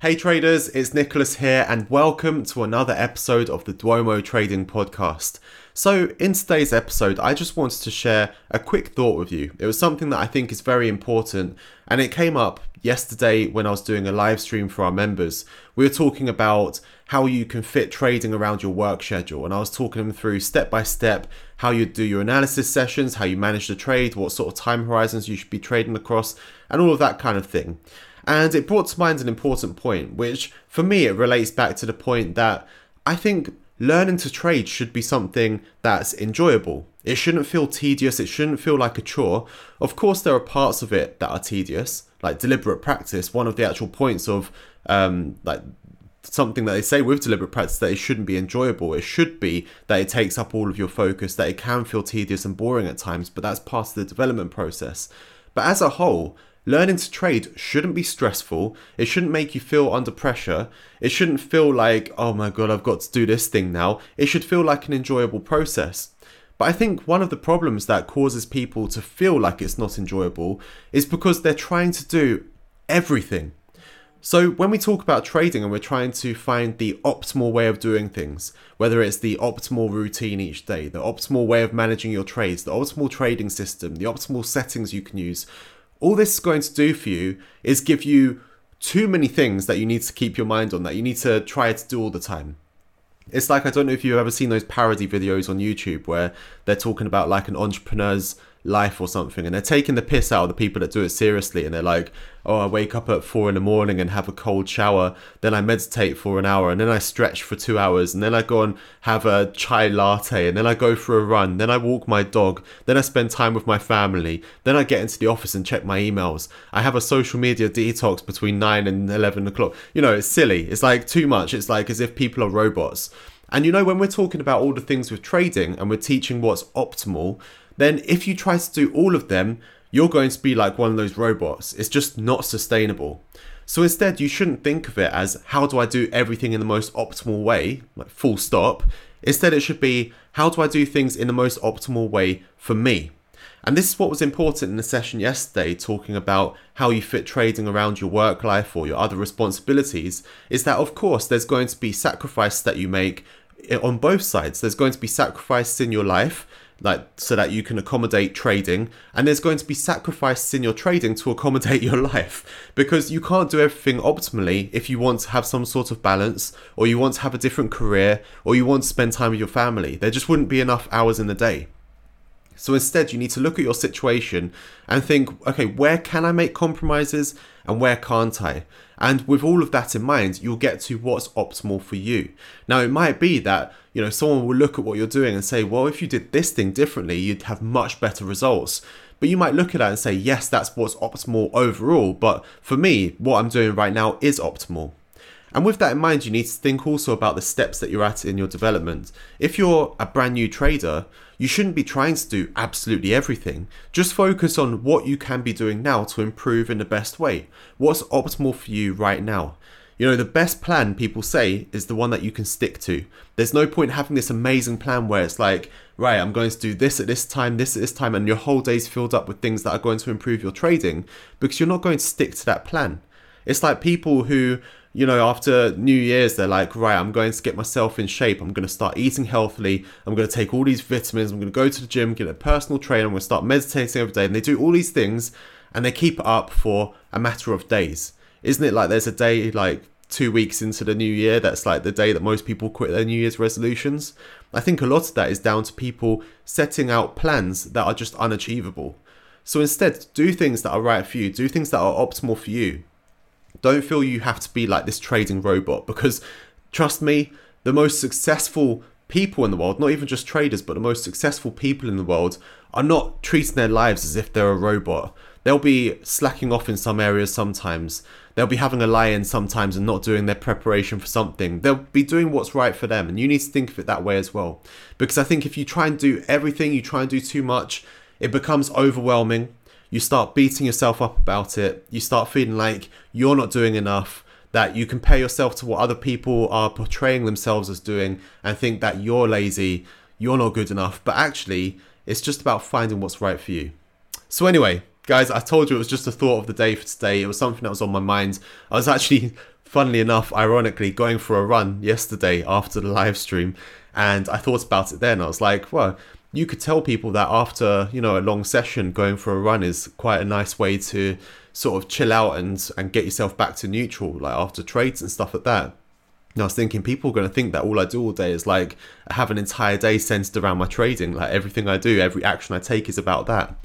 Hey traders, it's Nicholas here, and welcome to another episode of the Duomo Trading Podcast. So, in today's episode, I just wanted to share a quick thought with you. It was something that I think is very important, and it came up yesterday when I was doing a live stream for our members. We were talking about how you can fit trading around your work schedule, and I was talking them through step by step how you do your analysis sessions, how you manage the trade, what sort of time horizons you should be trading across, and all of that kind of thing. And it brought to mind an important point, which for me it relates back to the point that I think learning to trade should be something that's enjoyable. It shouldn't feel tedious, it shouldn't feel like a chore. Of course, there are parts of it that are tedious, like deliberate practice. One of the actual points of um, like something that they say with deliberate practice that it shouldn't be enjoyable. It should be that it takes up all of your focus, that it can feel tedious and boring at times, but that's part of the development process. But as a whole, Learning to trade shouldn't be stressful. It shouldn't make you feel under pressure. It shouldn't feel like, oh my god, I've got to do this thing now. It should feel like an enjoyable process. But I think one of the problems that causes people to feel like it's not enjoyable is because they're trying to do everything. So, when we talk about trading and we're trying to find the optimal way of doing things, whether it's the optimal routine each day, the optimal way of managing your trades, the optimal trading system, the optimal settings you can use, all this is going to do for you is give you too many things that you need to keep your mind on that you need to try to do all the time. It's like I don't know if you've ever seen those parody videos on YouTube where they're talking about like an entrepreneur's life or something and they're taking the piss out of the people that do it seriously and they're like oh i wake up at four in the morning and have a cold shower then i meditate for an hour and then i stretch for two hours and then i go and have a chai latte and then i go for a run then i walk my dog then i spend time with my family then i get into the office and check my emails. I have a social media detox between 9 and 11 o'clock. You know it's silly. It's like too much. It's like as if people are robots. And you know, when we're talking about all the things with trading and we're teaching what's optimal, then if you try to do all of them, you're going to be like one of those robots. It's just not sustainable. So instead, you shouldn't think of it as how do I do everything in the most optimal way, like full stop. Instead, it should be how do I do things in the most optimal way for me. And this is what was important in the session yesterday, talking about how you fit trading around your work life or your other responsibilities. Is that, of course, there's going to be sacrifices that you make eh, on both sides. There's going to be sacrifices in your life like so that you can accommodate trading. And there's going to be sacrifices in your trading to accommodate your life because you can't do everything optimally if you want to have some sort of balance or you want to have a different career or you want to spend time with your family. There just wouldn't be enough hours in the day. So instead, you need to look at your situation and think, okay, where can I make compromises and where can't I? And with all of that in mind, you'll get to what's optimal for you. Now, it might be that, you know, someone will look at what you're doing and say, well, if you did this thing differently, you'd have much better results. But you might look at that and say, yes, that's what's optimal overall. But for me, what I'm doing right now is optimal. And with that in mind, you need to think also about the steps that you're at in your development. If you're a brand new trader, you shouldn't be trying to do absolutely everything. Just focus on what you can be doing now to improve in the best way. What's optimal for you right now? You know, the best plan people say is the one that you can stick to. There's no point having this amazing plan where it's like, right, I'm going to do this at this time, this at this time, and your whole day's filled up with things that are going to improve your trading because you're not going to stick to that plan. It's like people who you know, after New Year's, they're like, right, I'm going to get myself in shape. I'm going to start eating healthily. I'm going to take all these vitamins. I'm going to go to the gym, get a personal trainer. I'm going to start meditating every day. And they do all these things and they keep it up for a matter of days. Isn't it like there's a day like two weeks into the new year that's like the day that most people quit their New Year's resolutions? I think a lot of that is down to people setting out plans that are just unachievable. So instead, do things that are right for you, do things that are optimal for you. Don't feel you have to be like this trading robot because trust me, the most successful people in the world, not even just traders, but the most successful people in the world are not treating their lives as if they're a robot. They'll be slacking off in some areas sometimes. They'll be having a lie in sometimes and not doing their preparation for something. They'll be doing what's right for them. And you need to think of it that way as well. Because I think if you try and do everything, you try and do too much, it becomes overwhelming you start beating yourself up about it. You start feeling like you're not doing enough, that you compare yourself to what other people are portraying themselves as doing and think that you're lazy, you're not good enough. But actually, it's just about finding what's right for you. So, anyway, guys, I told you it was just a thought of the day for today. It was something that was on my mind. I was actually funnily enough, ironically, going for a run yesterday after the live stream, and I thought about it then. I was like, well, you could tell people that after you know a long session, going for a run is quite a nice way to sort of chill out and and get yourself back to neutral, like after trades and stuff like that. And I was thinking people are going to think that all I do all day is like I have an entire day centered around my trading. Like everything I do, every action I take is about that.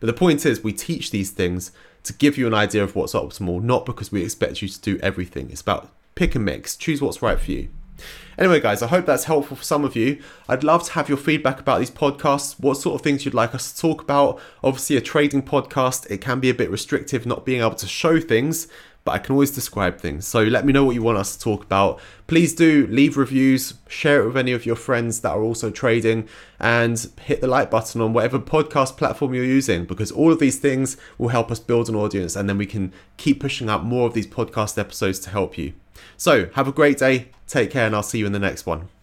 But the point is, we teach these things to give you an idea of what's optimal, not because we expect you to do everything. It's about pick and mix, choose what's right for you. Anyway, guys, I hope that's helpful for some of you. I'd love to have your feedback about these podcasts, what sort of things you'd like us to talk about. Obviously, a trading podcast, it can be a bit restrictive not being able to show things, but I can always describe things. So let me know what you want us to talk about. Please do leave reviews, share it with any of your friends that are also trading, and hit the like button on whatever podcast platform you're using because all of these things will help us build an audience and then we can keep pushing out more of these podcast episodes to help you. So have a great day, take care, and I'll see you in the next one.